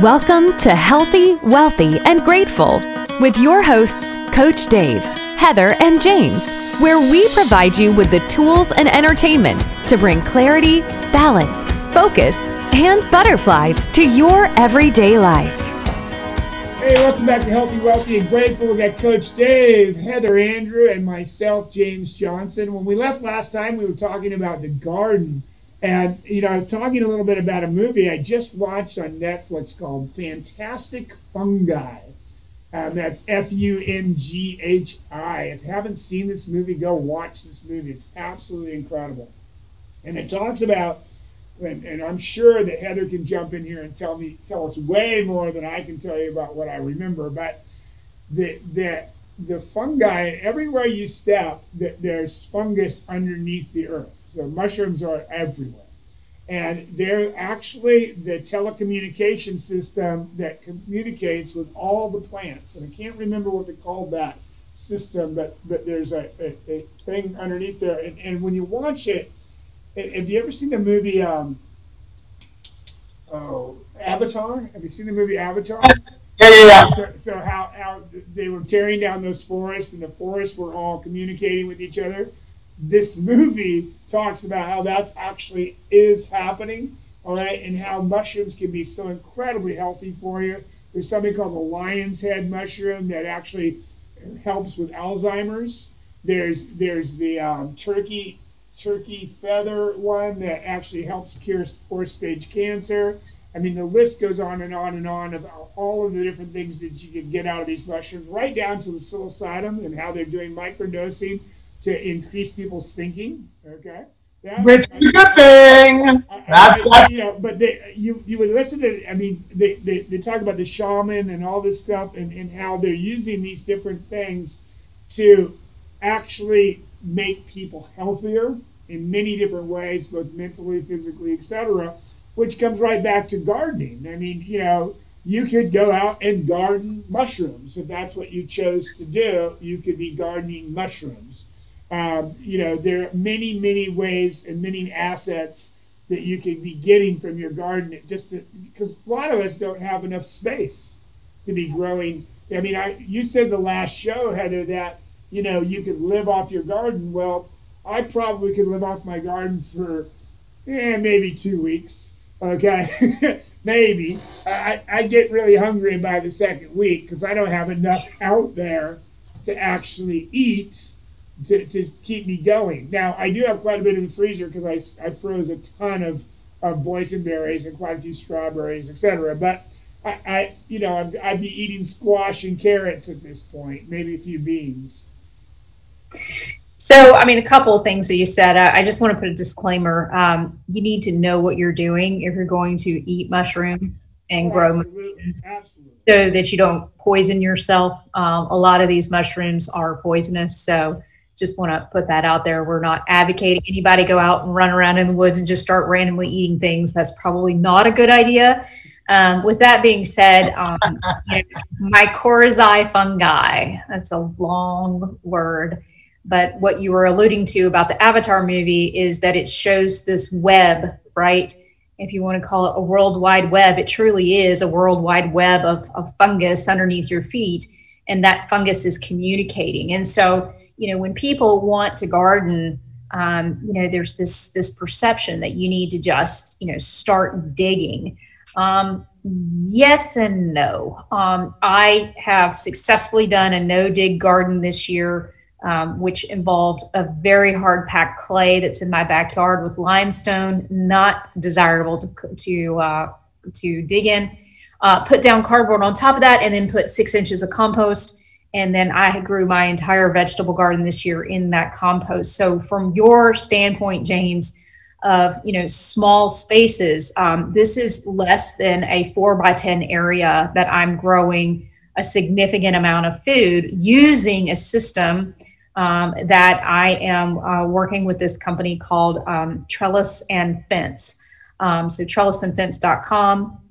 Welcome to Healthy, Wealthy, and Grateful with your hosts, Coach Dave, Heather, and James, where we provide you with the tools and entertainment to bring clarity, balance, focus, and butterflies to your everyday life. Hey, welcome back to Healthy, Wealthy, and Grateful. We got Coach Dave, Heather Andrews, and myself, James Johnson. When we left last time, we were talking about the garden and, you know, I was talking a little bit about a movie I just watched on Netflix called Fantastic Fungi. Um, that's F U N G H I. If you haven't seen this movie, go watch this movie. It's absolutely incredible. And it talks about, and, and I'm sure that Heather can jump in here and tell me, tell us way more than I can tell you about what I remember. But the the the fungi, everywhere you step, there's fungus underneath the earth. So mushrooms are everywhere. And they're actually the telecommunication system that communicates with all the plants. And I can't remember what they called that system, but, but there's a, a, a thing underneath there. And, and when you watch it, have you ever seen the movie um, oh, Avatar? Have you seen the movie Avatar? Yeah, yeah, yeah. So, so how, how they were tearing down those forests, and the forests were all communicating with each other this movie talks about how that's actually is happening, all right, and how mushrooms can be so incredibly healthy for you. There's something called the lion's head mushroom that actually helps with Alzheimer's. There's there's the um, turkey turkey feather one that actually helps cure fourth stage cancer. I mean, the list goes on and on and on of all of the different things that you can get out of these mushrooms, right down to the psilocybin and how they're doing microdosing to increase people's thinking. Okay. That's, Which is a good thing. That's, I, you know, but they, you you would listen to. I mean, they, they, they talk about the shaman and all this stuff, and, and how they're using these different things to actually make people healthier in many different ways, both mentally, physically, etc. Which comes right back to gardening. I mean, you know, you could go out and garden mushrooms if that's what you chose to do. You could be gardening mushrooms um, you know, there are many, many ways and many assets that you can be getting from your garden. Just because a lot of us don't have enough space to be growing. I mean, I you said the last show, Heather, that you know you could live off your garden. Well, I probably could live off my garden for eh, maybe two weeks. Okay, maybe. I, I get really hungry by the second week because I don't have enough out there to actually eat to, to keep me going. Now, I do have quite a bit in the freezer because I, I froze a ton of, of boysenberries and quite a few strawberries, etc. But I, I, you know, I'd, I'd be eating squash and carrots at this point, maybe a few beans. So, I mean, a couple of things that you said. I, I just want to put a disclaimer. Um, you need to know what you're doing if you're going to eat mushrooms and oh, grow absolutely. Absolutely. so that you don't poison yourself. Um, a lot of these mushrooms are poisonous. So, just want to put that out there. We're not advocating anybody go out and run around in the woods and just start randomly eating things. That's probably not a good idea. Um, with that being said, um, you know, mycorrhizae fungi, that's a long word. But what you were alluding to about the Avatar movie is that it shows this web, right? If you want to call it a worldwide web, it truly is a worldwide web of, of fungus underneath your feet. And that fungus is communicating. And so, you know when people want to garden um, you know there's this this perception that you need to just you know start digging. Um, yes and no. Um, i have successfully done a no dig garden this year um, which involved a very hard packed clay that's in my backyard with limestone not desirable to to uh, to dig in. Uh, put down cardboard on top of that and then put six inches of compost and then I grew my entire vegetable garden this year in that compost. So from your standpoint, James, of you know small spaces, um, this is less than a four by ten area that I'm growing a significant amount of food using a system um, that I am uh, working with this company called um, Trellis and Fence. Um, so trellisandfence.com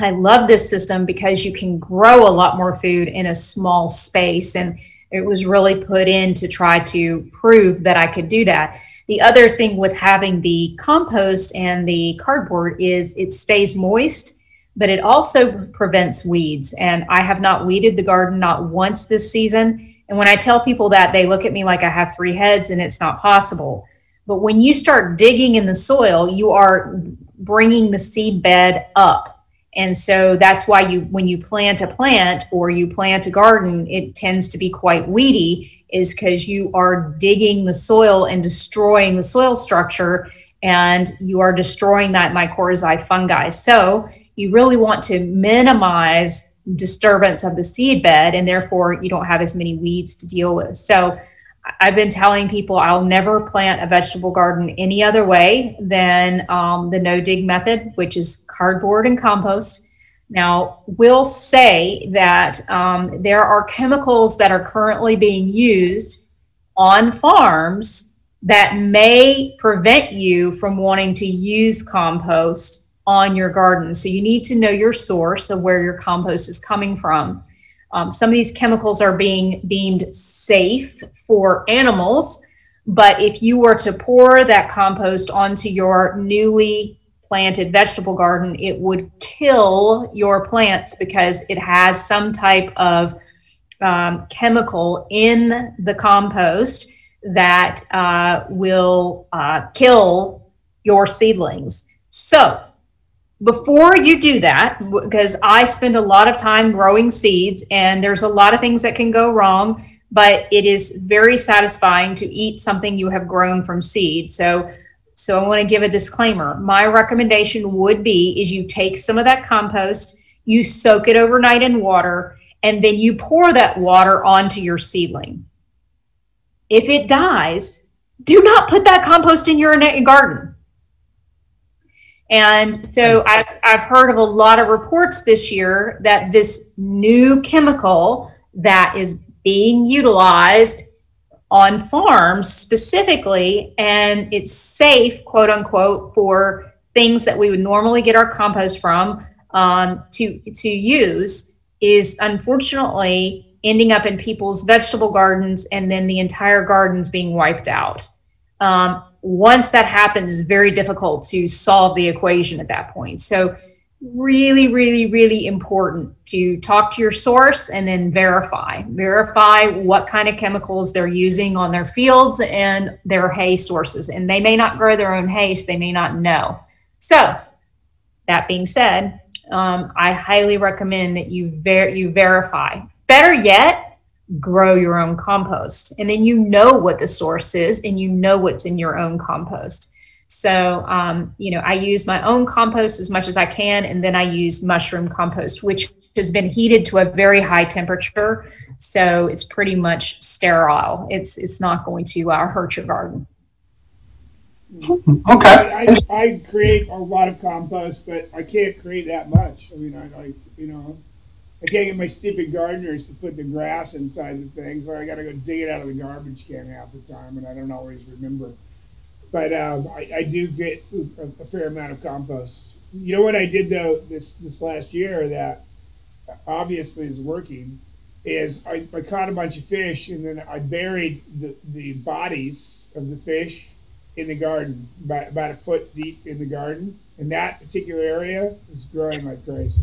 I love this system because you can grow a lot more food in a small space. And it was really put in to try to prove that I could do that. The other thing with having the compost and the cardboard is it stays moist. but it also prevents weeds. And I have not weeded the garden not once this season. And when I tell people that, they look at me like I have three heads and it's not possible. But when you start digging in the soil, you are bringing the seed bed up. And so that's why you, when you plant a plant or you plant a garden, it tends to be quite weedy, is because you are digging the soil and destroying the soil structure and you are destroying that mycorrhizae fungi. So you really want to minimize disturbance of the seed bed and therefore you don't have as many weeds to deal with. So I've been telling people I'll never plant a vegetable garden any other way than um, the no dig method, which is cardboard and compost. Now, we'll say that um, there are chemicals that are currently being used on farms that may prevent you from wanting to use compost on your garden. So you need to know your source of where your compost is coming from. Um, some of these chemicals are being deemed safe for animals, but if you were to pour that compost onto your newly planted vegetable garden, it would kill your plants because it has some type of um, chemical in the compost that uh, will uh, kill your seedlings. So, before you do that, because I spend a lot of time growing seeds and there's a lot of things that can go wrong, but it is very satisfying to eat something you have grown from seed. So, so I want to give a disclaimer. My recommendation would be is you take some of that compost, you soak it overnight in water, and then you pour that water onto your seedling. If it dies, do not put that compost in your garden and so I've, I've heard of a lot of reports this year that this new chemical that is being utilized on farms specifically, and it's safe, quote unquote, for things that we would normally get our compost from um, to to use, is unfortunately ending up in people's vegetable gardens, and then the entire gardens being wiped out. Um, once that happens, it's very difficult to solve the equation at that point. So, really, really, really important to talk to your source and then verify. Verify what kind of chemicals they're using on their fields and their hay sources. And they may not grow their own hay, so they may not know. So, that being said, um, I highly recommend that you ver- you verify. Better yet, grow your own compost. And then you know what the source is and you know what's in your own compost. So, um, you know, I use my own compost as much as I can, and then I use mushroom compost, which has been heated to a very high temperature. So it's pretty much sterile. It's it's not going to uh, hurt your garden. Okay. I, I, I create a lot of compost, but I can't create that much. I mean, I, I you know, I can't get my stupid gardeners to put the grass inside the things, or I got to go dig it out of the garbage can half the time, and I don't always remember. But um, I, I, do get a, a, fair amount of compost. You know what I did though this this last year that obviously is working is I, I caught a bunch of fish and then I buried the, the bodies of the fish in the garden, about, about a foot deep in the garden, and that particular area is growing like crazy.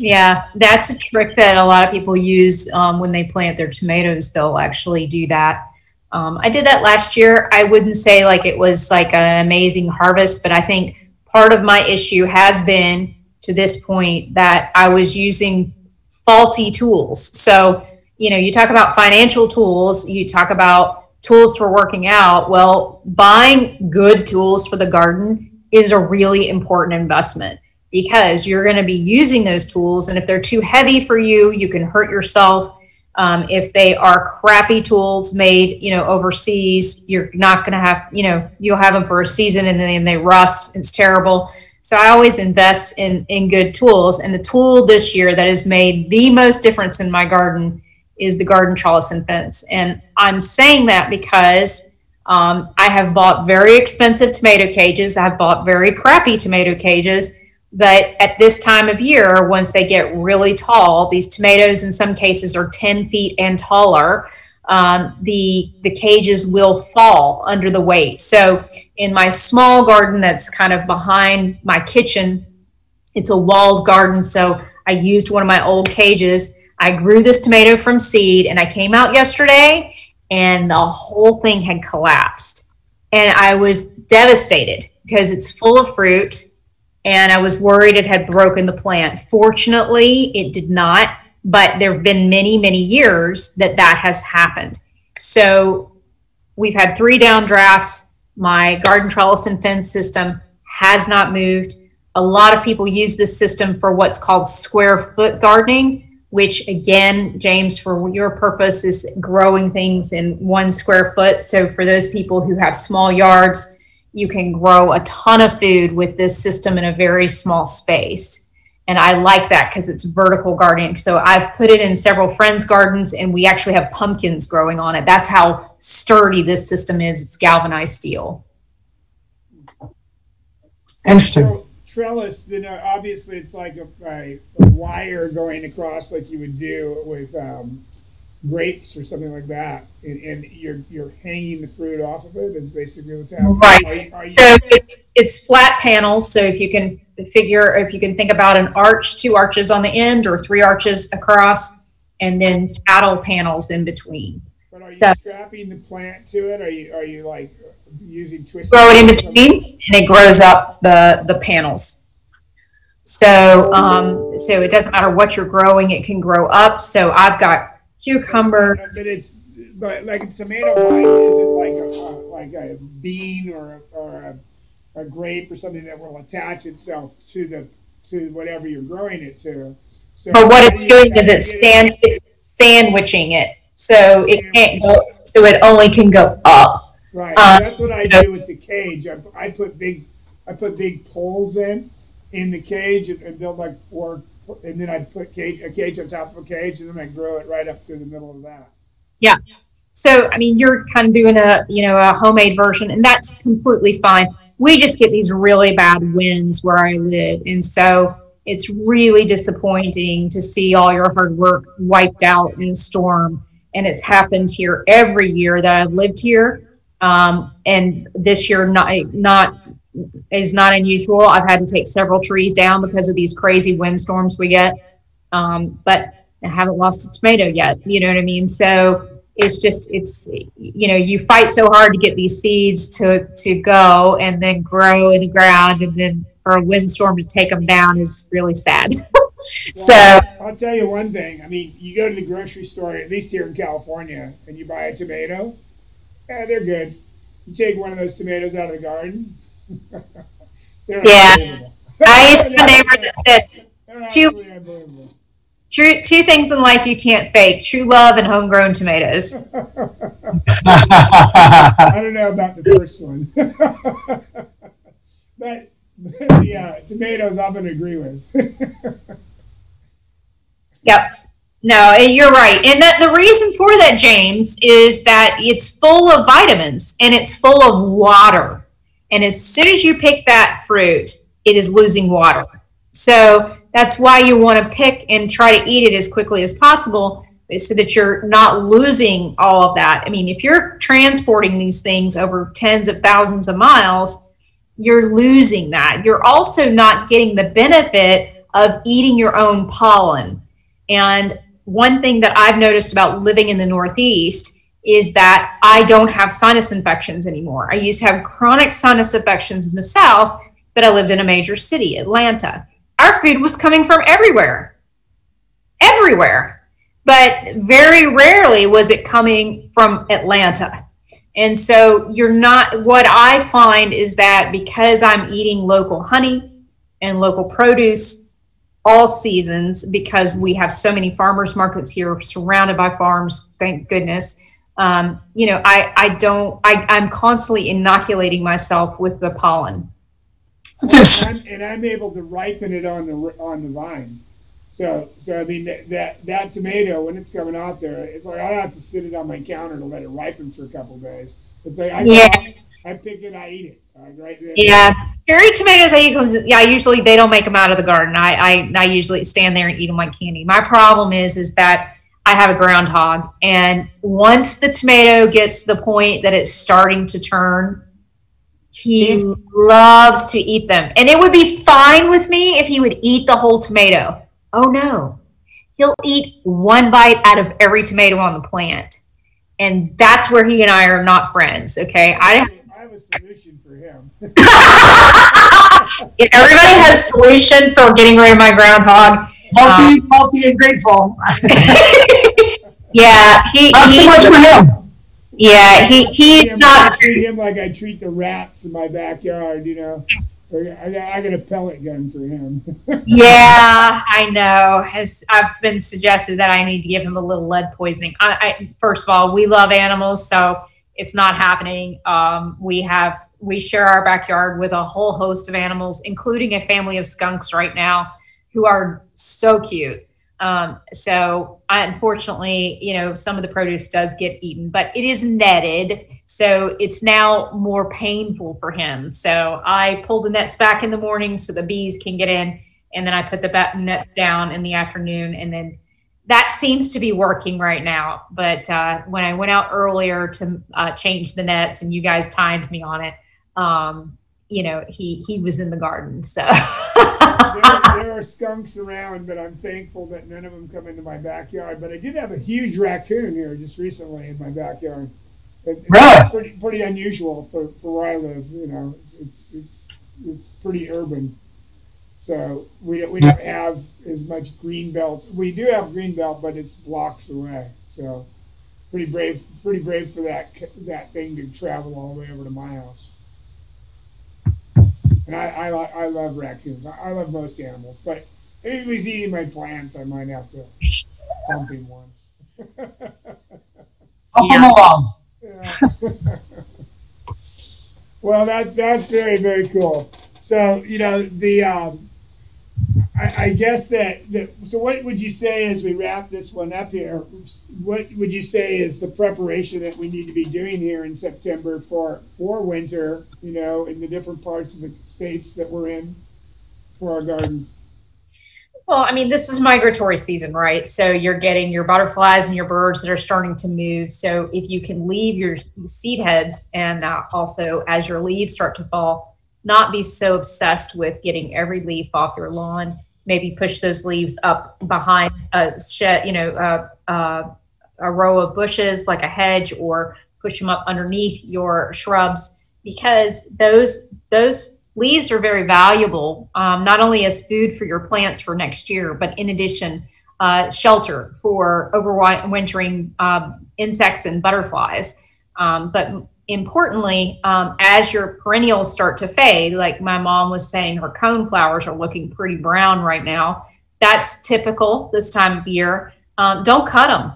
Yeah, that's a trick that a lot of people use um, when they plant their tomatoes. They'll actually do that. Um, I did that last year. I wouldn't say like it was like an amazing harvest, but I think part of my issue has been to this point that I was using faulty tools. So, you know, you talk about financial tools, you talk about tools for working out. Well, buying good tools for the garden is a really important investment because you're going to be using those tools. And if they're too heavy for you, you can hurt yourself. Um, if they are crappy tools made, you know, overseas, you're not going to have, you know, you'll have them for a season and then they rust. It's terrible. So I always invest in in good tools. And the tool this year that has made the most difference in my garden is the garden trellis and fence. And I'm saying that because um, I have bought very expensive tomato cages. I've bought very crappy tomato cages but at this time of year, once they get really tall, these tomatoes in some cases are 10 feet and taller. Um, the the cages will fall under the weight. So in my small garden that's kind of behind my kitchen, It's a walled garden, so I used one of my old cages. I grew this tomato from seed, and I came out yesterday, and the whole thing had collapsed, and I was devastated because it's full of fruit, and I was worried it had broken the plant. Fortunately, it did not, but there have been many, many years that that has happened. So we've had three down drafts. My garden trellis and fence system has not moved. A lot of people use this system for what's called square foot gardening, which again, James, for your purpose is growing things in one square foot. So for those people who have small yards, you can grow a ton of food with this system in a very small space. And I like that because it's vertical gardening. So I've put it in several friends' gardens and we actually have pumpkins growing on it. That's how sturdy this system is. It's galvanized steel. Interesting. So trellis, you know, obviously it's like a, a, a wire going across like you would do with um, grapes or something like that, and, and you're you're hanging the fruit off of it. Is basically what's happening. Right. Are you- are you- So it's it's flat panels. So if you can figure, if you can think about an arch, two arches on the end, or three arches across, and then cattle panels in between. but are you so- strapping the plant to it? Are you are you like using twist? Grow it in between, and it grows up the the panels. So um, so it doesn't matter what you're growing; it can grow up. So I've got cucumber. But it's but like a tomato vine isn't like a, a like a bean or a, or a, a grape or something that will attach itself to the to whatever you're growing it to. So But what it's doing is it's sand, it's sandwiching it. So it can't go, so it only can go up. Right, uh, that's what I do with the cage. I, I put big I put big poles in in the cage and, and build like four, and then I'd put cage a cage on top of a cage, and then I'd grow it right up through the middle of that. Yeah. So, I mean, you're kind of doing a, you know, a homemade version and that's completely fine. We just get these really bad winds where I live. And so it's really disappointing to see all your hard work wiped out in a storm. And it's happened here every year that I've lived here. Um, and this year, not, not, is not unusual. I've had to take several trees down because of these crazy windstorms we get. Um, but I haven't lost a tomato yet. You know what I mean? So, it's just it's you know you fight so hard to get these seeds to to go and then grow in the ground and then for a windstorm to take them down is really sad so I'll tell you one thing. I mean, you go to the grocery store, at least here in California, and you buy a tomato. Yeah, they're good. You take one of those tomatoes out of the garden. They're Yeah. unbelievable. i used to have a neighbor that said They're two- absolutely unbelievable. true two things in life you can't fake true love and homegrown tomatoes I don't know about the first one, but, but yeah, tomatoes I'm gonna agree with. Yep. No, and you're right. And that the reason for that, James, is that it's full of vitamins and it's full of water. And as soon as you pick that fruit, it is losing water. So that's why you want to pick and try to eat it as quickly as possible so that you're not losing all of that. I mean, if you're transporting these things over tens of thousands of miles, you're losing that. You're also not getting the benefit of eating your own pollen. And one thing that I've noticed about living in the Northeast is that I don't have sinus infections anymore. I used to have chronic sinus infections in the South, but I lived in a major city, Atlanta. Our food was coming from everywhere, everywhere. But very rarely was it coming from Atlanta. And so you're not, what I find is that because I'm eating local honey and local produce, all seasons because we have so many farmers markets here surrounded by farms thank goodness um, you know i i don't I, i'm constantly inoculating myself with the pollen That's and, I'm, and I'm able to ripen it on the on the vine. So so I mean that, that that tomato when it's coming off there, it's like I don't have to sit it on my counter to let it ripen for a couple days. It's like I Yeah. I pick it, I eat it right there. yeah cherry tomatoes i usually yeah usually they don't make them out of the garden I, I i usually stand there and eat them like candy my problem is is that i have a groundhog and once the tomato gets to the point that it's starting to turn He loves to eat them. And it would be fine with me if he would eat the whole tomato. Oh no. He'll eat one bite out of every tomato on the plant. And that's where he and I are not friends. Okay. I, I have a solution for him. everybody has a solution for getting rid of my groundhog. Healthy, um, healthy and grateful. Yeah, he, Not so he much for him. yeah, he, he's Him- not I treat him like I treat the rats in my backyard, you know. I got, I got a pellet gun for him. Yeah, I know. Has I've been suggested that I need to give him a little lead poisoning. I, I first of all, we love animals, so it's not happening. Um, we have we share our backyard with a whole host of animals, including a family of skunks right now, who are so cute. Um, so I, unfortunately, you know, some of the produce does get eaten, but it is netted. So it's now more painful for him. So I pull the nets back in the morning so the bees can get in and then I put the nets down in the afternoon, and then that seems to be working right now. But uh, when I went out earlier to uh, change the nets, and you guys timed me on it, um, you know, he he was in the garden. So there, there are skunks around, but I'm thankful that none of them come into my backyard. But I did have a huge raccoon here just recently in my backyard. It- it's Really? pretty pretty unusual for, for where I live. You know, it's it's it's, it's pretty urban. So we don't, we don't have as much green belt. We do have green belt, but it's blocks away. So pretty brave, pretty brave for that that thing to travel all the way over to my house. And I, I, I love raccoons. I, I love most animals, but if he's eating my plants, I might have to bump him once. Help him along. Yeah. well, that that's very very cool. So you know the um, I, I guess that, that so what would you say as we wrap this one up here? What would you say is the preparation that we need to be doing here in September for for winter? You know, in the different parts of the states that we're in for our garden. Well, I mean, this is migratory season, right? So you're getting your butterflies and your birds that are starting to move. So if you can leave your seed heads and uh, also as your leaves start to fall, not be so obsessed with getting every leaf off your lawn. Maybe push those leaves up behind a shed, you know, uh, uh, a row of bushes like a hedge, or push them up underneath your shrubs because those those leaves are very valuable, um, not only as food for your plants for next year, but in addition, uh, shelter for overwintering uh, insects and butterflies. Um, but importantly, um, as your perennials start to fade, like my mom was saying, her cone flowers are looking pretty brown right now. That's typical this time of year. Um, don't cut them.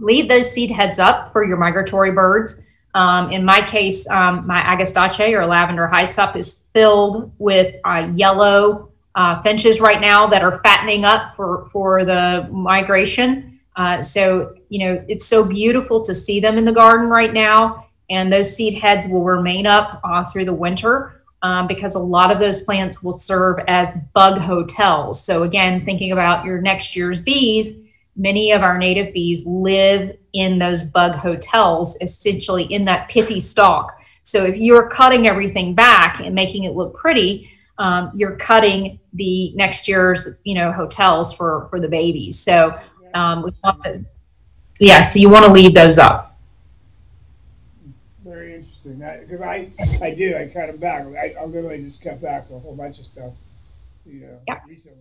Leave those seed heads up for your migratory birds. Um, in my case, um, my agastache or lavender hyssop is filled with uh, yellow uh, finches right now that are fattening up for, for the migration. Uh, so, you know, it's so beautiful to see them in the garden right now. And those seed heads will remain up uh, through the winter um, because a lot of those plants will serve as bug hotels. So, again, thinking about your next year's bees, many of our native bees live in those bug hotels, essentially in that pithy stalk. So if you're cutting everything back and making it look pretty, um, you're cutting the next year's, you know, hotels for for the babies. So um, we want the, yeah, so you want to leave those up. Interesting. Because I, I did. I cut them back. I, I literally just cut back a whole bunch of stuff. You know, Yeah. recently.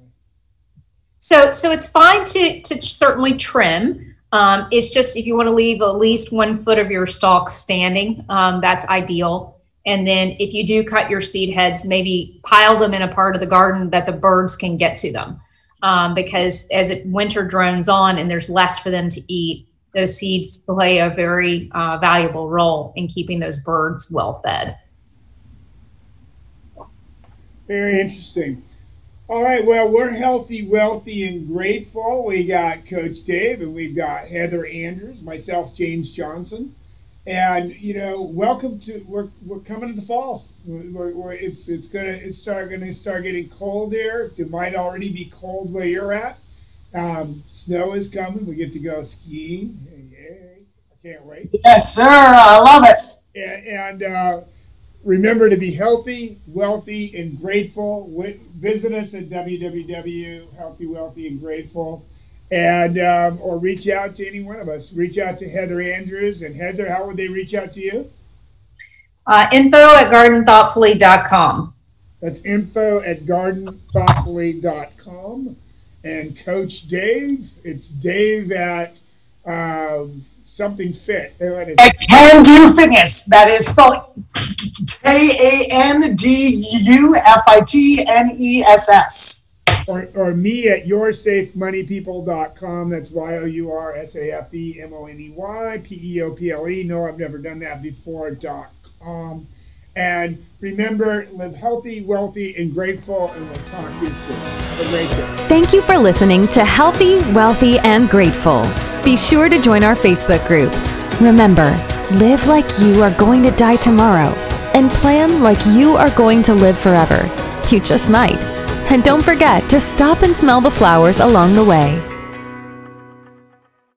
So so it's fine to to certainly trim. Um, it's just if you want to leave at least one foot of your stalk standing, um, that's ideal. And then if you do cut your seed heads, maybe pile them in a part of the garden that the birds can get to them. Um, because as it winter drones on and there's less for them to eat, those seeds play a very uh, valuable role in keeping those birds well fed. Very interesting. All right. Well, we're healthy, wealthy, and grateful. We got Coach Dave, and we've got Heather Andrews, myself, James Johnson, and you know, welcome to. We're, we're coming to the fall. We're, we're, it's it's gonna it's start gonna start getting cold here. It might already be cold where you're at. Um, snow is coming. We get to go skiing. Yay! I can't wait. Yes, sir. I love it. and, and uh, remember to be healthy, wealthy, and grateful. Visit us at www.healthywealthyandgrateful, and um, or reach out to any one of us. Reach out to Heather Andrews and Heather. How would they reach out to you? Uh, info at gardenthoughtfully.com. That's info at gardenthoughtfully.com. And Coach Dave, it's Dave at um, something fit. What is it? At Can Do Fitness. That is spelled K A N D U F I T N E S S. Or, or me at yoursafemoneypeople.com. That's Y O U R S A F E M O N E Y P E O P L E. No, I've never done that before. Dot com. And remember, live healthy, wealthy, and grateful. And we'll talk to you soon. Have a great day. Thank you for listening to Healthy, Wealthy, and Grateful. Be sure to join our Facebook group. Remember, live like you are going to die tomorrow and plan like you are going to live forever. You just might. And don't forget to stop and smell the flowers along the way.